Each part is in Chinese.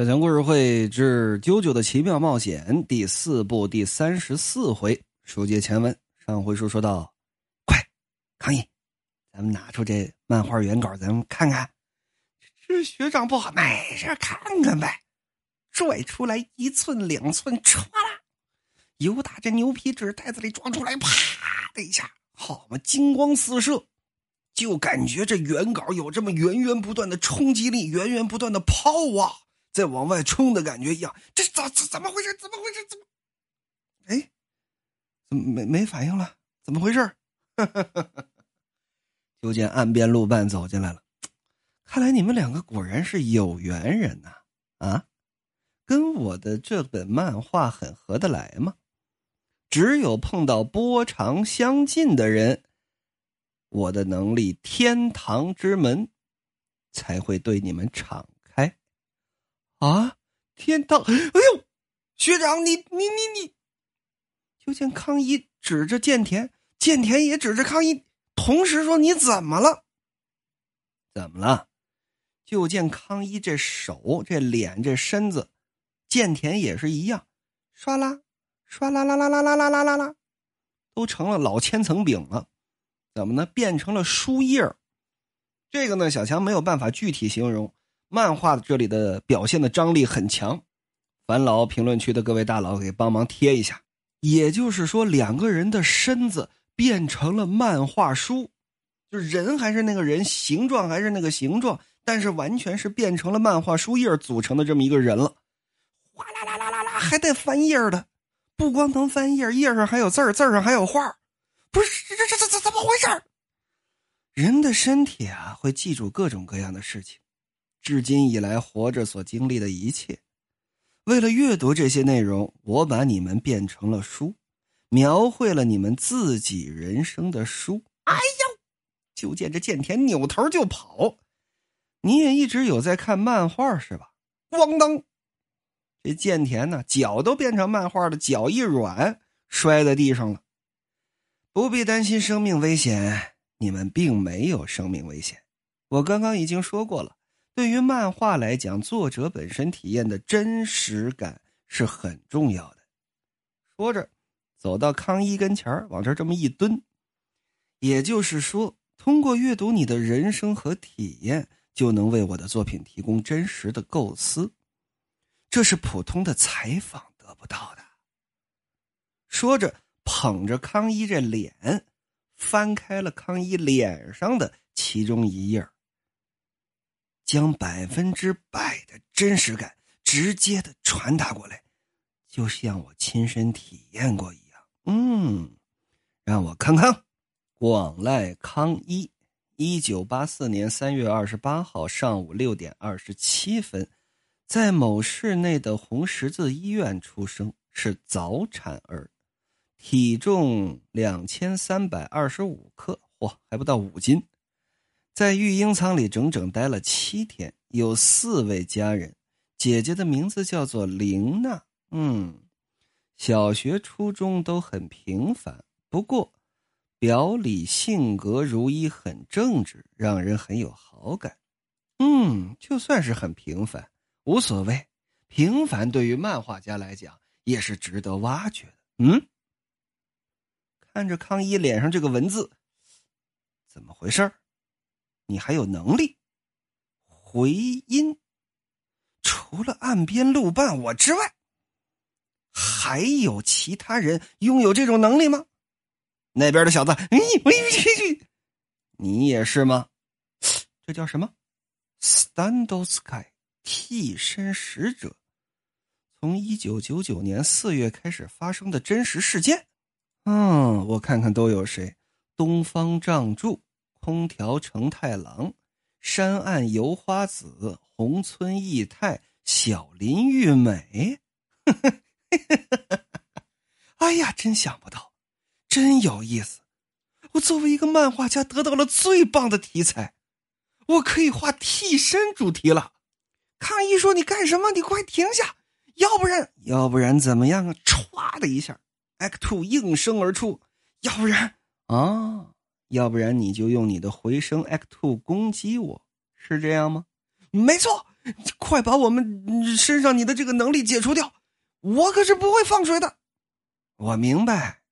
小强故事会之《啾啾的奇妙冒险》第四部第三十四回，书接前文。上回书说到，快，康一，咱们拿出这漫画原稿，咱们看看。这学长不好，没事看看呗。拽出来一寸两寸，唰啦，由打这牛皮纸袋子里装出来，啪的一下，好嘛，金光四射，就感觉这原稿有这么源源不断的冲击力，源源不断的抛啊。在往外冲的感觉一样，这咋怎怎么回事？怎么回事？怎么？哎，怎么没没反应了？怎么回事？就见岸边路伴走进来了，看来你们两个果然是有缘人呐！啊，跟我的这本漫画很合得来吗？只有碰到波长相近的人，我的能力天堂之门才会对你们敞。啊！天道！哎呦，学长，你你你你！就见康一指着剑田，剑田也指着康一，同时说：“你怎么了？怎么了？”就见康一这手、这脸、这身子，剑田也是一样，唰啦、唰啦啦啦啦啦啦啦啦啦，都成了老千层饼了。怎么呢？变成了书页这个呢，小强没有办法具体形容。漫画这里的表现的张力很强，烦劳评论区的各位大佬给帮忙贴一下。也就是说，两个人的身子变成了漫画书，就是人还是那个人，形状还是那个形状，但是完全是变成了漫画书页组成的这么一个人了。哗啦啦啦啦啦，还带翻页的，不光能翻页，页上还有字字上还有画不是这这这这怎么回事？人的身体啊，会记住各种各样的事情。至今以来活着所经历的一切，为了阅读这些内容，我把你们变成了书，描绘了你们自己人生的书。哎呦！就见这剑田扭头就跑，你也一直有在看漫画是吧？咣当！这剑田呢，脚都变成漫画的，脚一软，摔在地上了。不必担心生命危险，你们并没有生命危险。我刚刚已经说过了。对于漫画来讲，作者本身体验的真实感是很重要的。说着，走到康一跟前往这这么一蹲。也就是说，通过阅读你的人生和体验，就能为我的作品提供真实的构思。这是普通的采访得不到的。说着，捧着康一这脸，翻开了康一脸上的其中一页将百分之百的真实感直接的传达过来，就像我亲身体验过一样。嗯，让我康康，广濑康一，一九八四年三月二十八号上午六点二十七分，在某市内的红十字医院出生，是早产儿，体重两千三百二十五克，嚯，还不到五斤。在育婴舱里整整待了七天，有四位家人。姐姐的名字叫做玲娜。嗯，小学、初中都很平凡，不过表里性格如一，很正直，让人很有好感。嗯，就算是很平凡，无所谓。平凡对于漫画家来讲也是值得挖掘的。嗯，看着康一脸上这个文字，怎么回事你还有能力回音？除了岸边路伴我之外，还有其他人拥有这种能力吗？那边的小子，你你你也是吗？这叫什么？Stand Sky 替身使者，从一九九九年四月开始发生的真实事件。嗯，我看看都有谁？东方仗助。空调成太郎，山岸由花子，红村义太，小林玉美。哎呀，真想不到，真有意思！我作为一个漫画家，得到了最棒的题材，我可以画替身主题了。抗议说：“你干什么？你快停下！要不然，要不然怎么样啊？”歘的一下，Act Two 应声而出。要不然啊。要不然你就用你的回声 Act Two 攻击我，是这样吗？没错，快把我们身上你的这个能力解除掉，我可是不会放水的。我明白，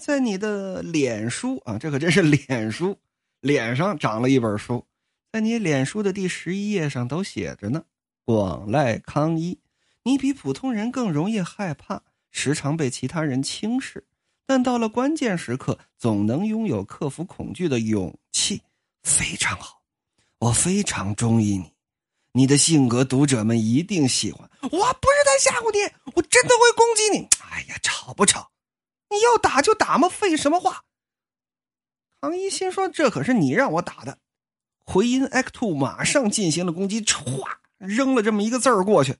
在你的脸书啊，这可真是脸书，脸上长了一本书，在你脸书的第十一页上都写着呢。广濑康一，你比普通人更容易害怕，时常被其他人轻视，但到了关键时刻，总能拥有克服恐惧的勇气，非常好。我非常中意你，你的性格读者们一定喜欢。我不是在吓唬你，我真的会攻击你。哎呀，吵不吵？你要打就打嘛，废什么话？唐一心说：“这可是你让我打的。”回音 X Two 马上进行了攻击，歘，扔了这么一个字儿过去。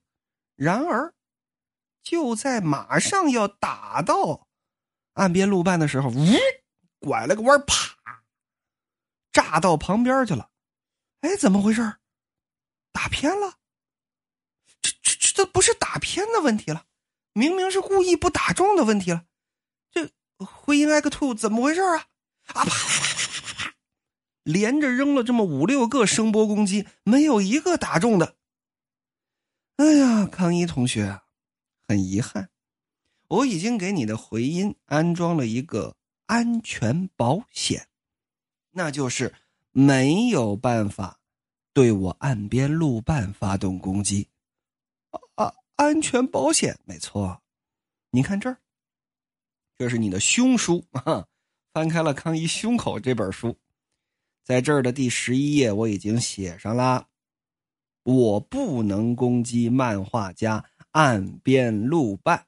然而，就在马上要打到岸边路半的时候，呜，拐了个弯，啪，炸到旁边去了。哎，怎么回事？打偏了？这这这都不是打偏的问题了，明明是故意不打中的问题了。这回音 X Two 怎么回事啊？啊啪啪啪啪啪啪，连着扔了这么五六个声波攻击，没有一个打中的。哎呀，康一同学，很遗憾，我已经给你的回音安装了一个安全保险，那就是。没有办法对我岸边路伴发动攻击，啊，安全保险没错。你看这儿，这是你的胸书啊！翻开了康一胸口这本书，在这儿的第十一页我已经写上了：我不能攻击漫画家岸边路伴，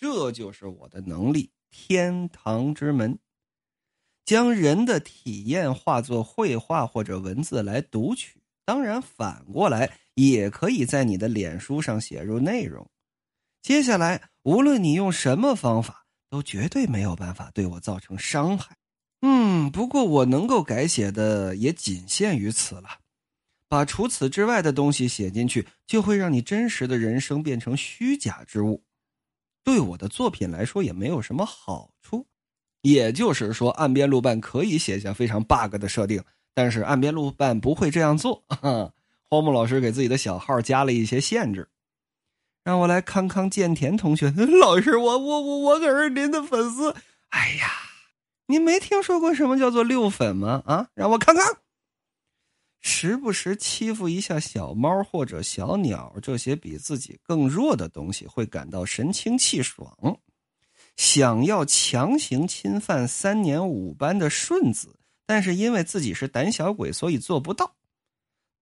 这就是我的能力——天堂之门。将人的体验化作绘画或者文字来读取，当然反过来也可以在你的脸书上写入内容。接下来，无论你用什么方法，都绝对没有办法对我造成伤害。嗯，不过我能够改写的也仅限于此了。把除此之外的东西写进去，就会让你真实的人生变成虚假之物，对我的作品来说也没有什么好处。也就是说，岸边路伴可以写下非常 bug 的设定，但是岸边路伴不会这样做。荒木老师给自己的小号加了一些限制。让我来康康健田同学，老师，我我我我可是您的粉丝。哎呀，您没听说过什么叫做六粉吗？啊，让我看看。时不时欺负一下小猫或者小鸟这些比自己更弱的东西，会感到神清气爽。想要强行侵犯三年五班的顺子，但是因为自己是胆小鬼，所以做不到。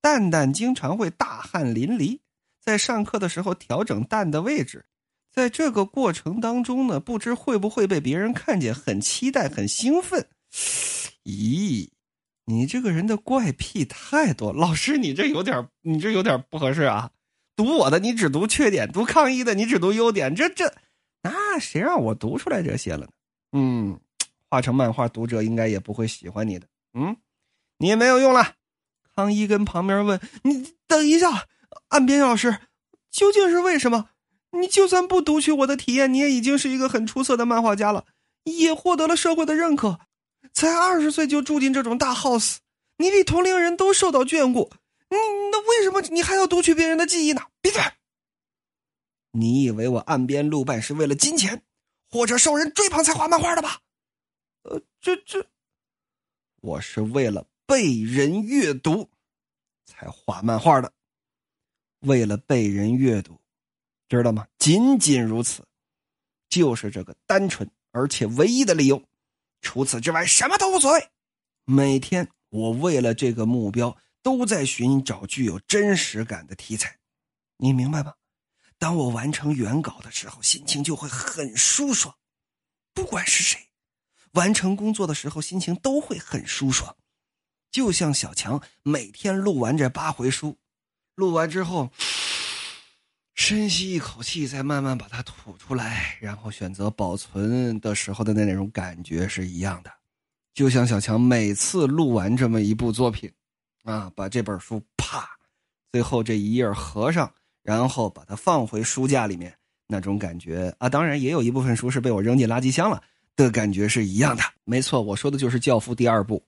蛋蛋经常会大汗淋漓，在上课的时候调整蛋的位置，在这个过程当中呢，不知会不会被别人看见，很期待，很兴奋。咦，你这个人的怪癖太多，老师，你这有点，你这有点不合适啊！读我的，你只读缺点；读抗议的，你只读优点。这这。那谁让我读出来这些了呢？嗯，画成漫画，读者应该也不会喜欢你的。嗯，你也没有用了。康一跟旁边问：“你等一下，岸边老师，究竟是为什么？你就算不读取我的体验，你也已经是一个很出色的漫画家了，也获得了社会的认可。才二十岁就住进这种大 house，你比同龄人都受到眷顾。你那为什么你还要读取别人的记忆呢？闭嘴！”你以为我岸边路伴是为了金钱，或者受人追捧才画漫画的吧？呃，这这，我是为了被人阅读才画漫画的，为了被人阅读，知道吗？仅仅如此，就是这个单纯而且唯一的理由。除此之外，什么都无所谓。每天，我为了这个目标，都在寻找具有真实感的题材，你明白吗？当我完成原稿的时候，心情就会很舒爽。不管是谁，完成工作的时候心情都会很舒爽。就像小强每天录完这八回书，录完之后，深吸一口气，再慢慢把它吐出来，然后选择保存的时候的那种感觉是一样的。就像小强每次录完这么一部作品，啊，把这本书啪，最后这一页合上。然后把它放回书架里面，那种感觉啊，当然也有一部分书是被我扔进垃圾箱了的感觉是一样的。没错，我说的就是《教父》第二部，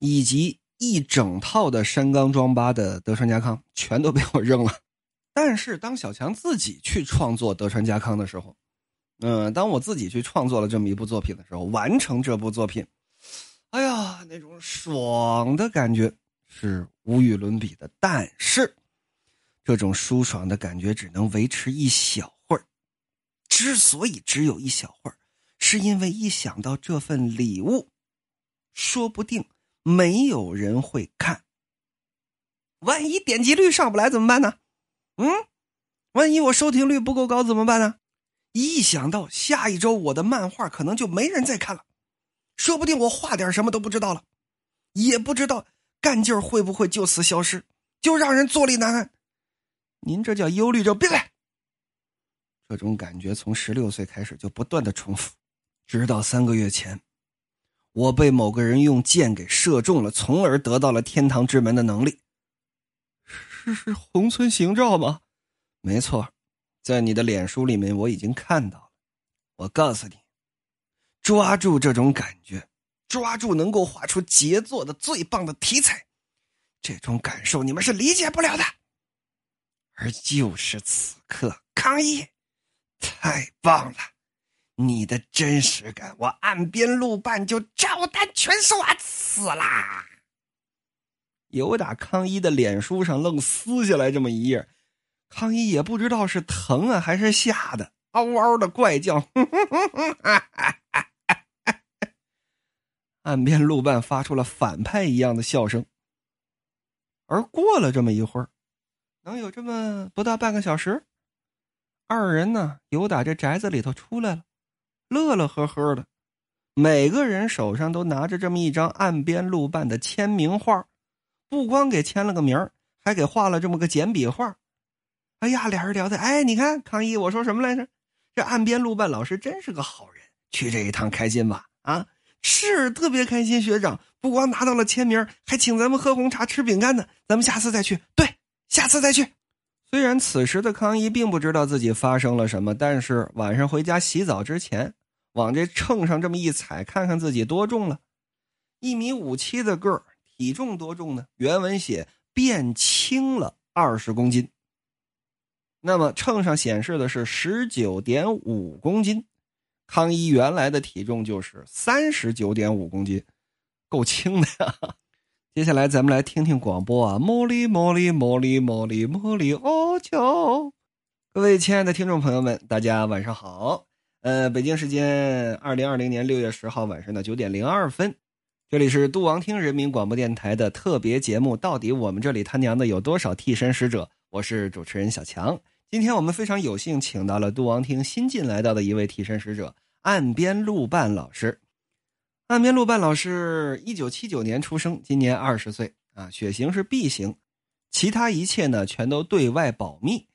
以及一整套的山冈庄八的德川家康全都被我扔了。但是当小强自己去创作德川家康的时候，嗯，当我自己去创作了这么一部作品的时候，完成这部作品，哎呀，那种爽的感觉是无与伦比的。但是，这种舒爽的感觉只能维持一小会儿。之所以只有一小会儿，是因为一想到这份礼物，说不定没有人会看。万一点击率上不来怎么办呢？嗯，万一我收听率不够高怎么办呢？一想到下一周我的漫画可能就没人再看了，说不定我画点什么都不知道了，也不知道干劲儿会不会就此消失，就让人坐立难安。您这叫忧虑症，闭嘴！这种感觉从十六岁开始就不断的重复，直到三个月前，我被某个人用箭给射中了，从而得到了天堂之门的能力。是是红村行照吗？没错，在你的脸书里面我已经看到了。我告诉你，抓住这种感觉，抓住能够画出杰作的最棒的题材，这种感受你们是理解不了的。而就是此刻，康一，太棒了！你的真实感，我岸边路伴就照单全收啊！死啦！有打康一的脸书上愣撕下来这么一页，康一也不知道是疼啊还是吓的，嗷嗷的怪叫。岸边路伴发出了反派一样的笑声。而过了这么一会儿，能有这么不到半个小时，二人呢由打这宅子里头出来了，乐乐呵呵的，每个人手上都拿着这么一张岸边路伴的签名画。不光给签了个名还给画了这么个简笔画。哎呀，俩人聊的，哎，你看康一，我说什么来着？这岸边路伴老师真是个好人，去这一趟开心吧？啊，是特别开心。学长不光拿到了签名，还请咱们喝红茶、吃饼干呢。咱们下次再去。对，下次再去。虽然此时的康一并不知道自己发生了什么，但是晚上回家洗澡之前，往这秤上这么一踩，看看自己多重了，一米五七的个儿。体重多重呢？原文写变轻了二十公斤。那么秤上显示的是十九点五公斤，康一原来的体重就是三十九点五公斤，够轻的呀。接下来咱们来听听广播啊，茉莉茉莉茉莉茉莉茉莉哦瞧，各位亲爱的听众朋友们，大家晚上好。呃，北京时间二零二零年六月十号晚上的九点零二分。这里是杜王厅人民广播电台的特别节目，到底我们这里他娘的有多少替身使者？我是主持人小强。今天我们非常有幸请到了杜王厅新进来到的一位替身使者——岸边路伴老师。岸边路伴老师一九七九年出生，今年二十岁啊，血型是 B 型，其他一切呢全都对外保密。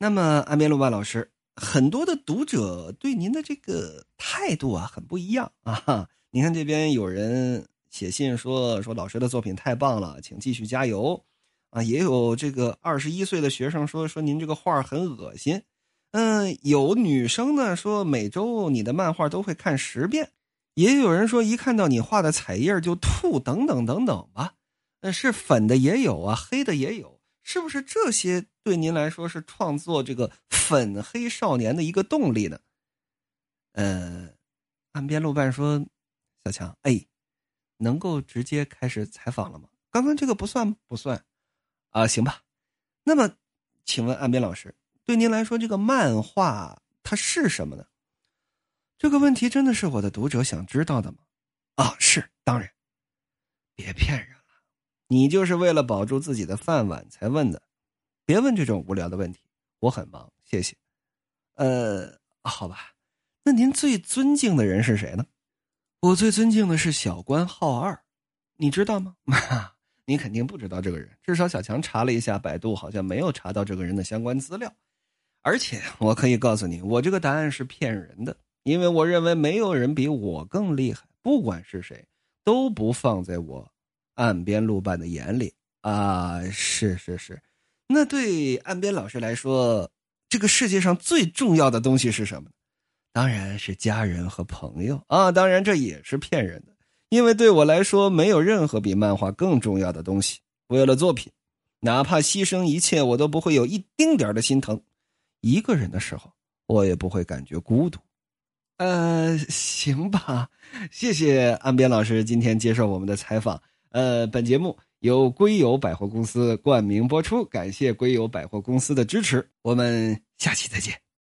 那么，岸边路伴老师，很多的读者对您的这个态度啊很不一样啊。你看这边有人。写信说说老师的作品太棒了，请继续加油，啊，也有这个二十一岁的学生说说您这个画很恶心，嗯，有女生呢说每周你的漫画都会看十遍，也有人说一看到你画的彩页就吐，等等等等吧，呃，是粉的也有啊，黑的也有，是不是这些对您来说是创作这个粉黑少年的一个动力呢？呃，岸边路伴说，小强，哎。能够直接开始采访了吗？刚刚这个不算不算，啊，行吧。那么，请问岸边老师，对您来说，这个漫画它是什么呢？这个问题真的是我的读者想知道的吗？啊，是，当然。别骗人了，你就是为了保住自己的饭碗才问的，别问这种无聊的问题。我很忙，谢谢。呃，好吧，那您最尊敬的人是谁呢？我最尊敬的是小关浩二，你知道吗？你肯定不知道这个人，至少小强查了一下百度，好像没有查到这个人的相关资料。而且我可以告诉你，我这个答案是骗人的，因为我认为没有人比我更厉害，不管是谁，都不放在我岸边路伴的眼里啊！是是是，那对岸边老师来说，这个世界上最重要的东西是什么？当然是家人和朋友啊！当然这也是骗人的，因为对我来说，没有任何比漫画更重要的东西。为了作品，哪怕牺牲一切，我都不会有一丁点的心疼。一个人的时候，我也不会感觉孤独。呃，行吧，谢谢岸边老师今天接受我们的采访。呃，本节目由归友百货公司冠名播出，感谢归友百货公司的支持。我们下期再见。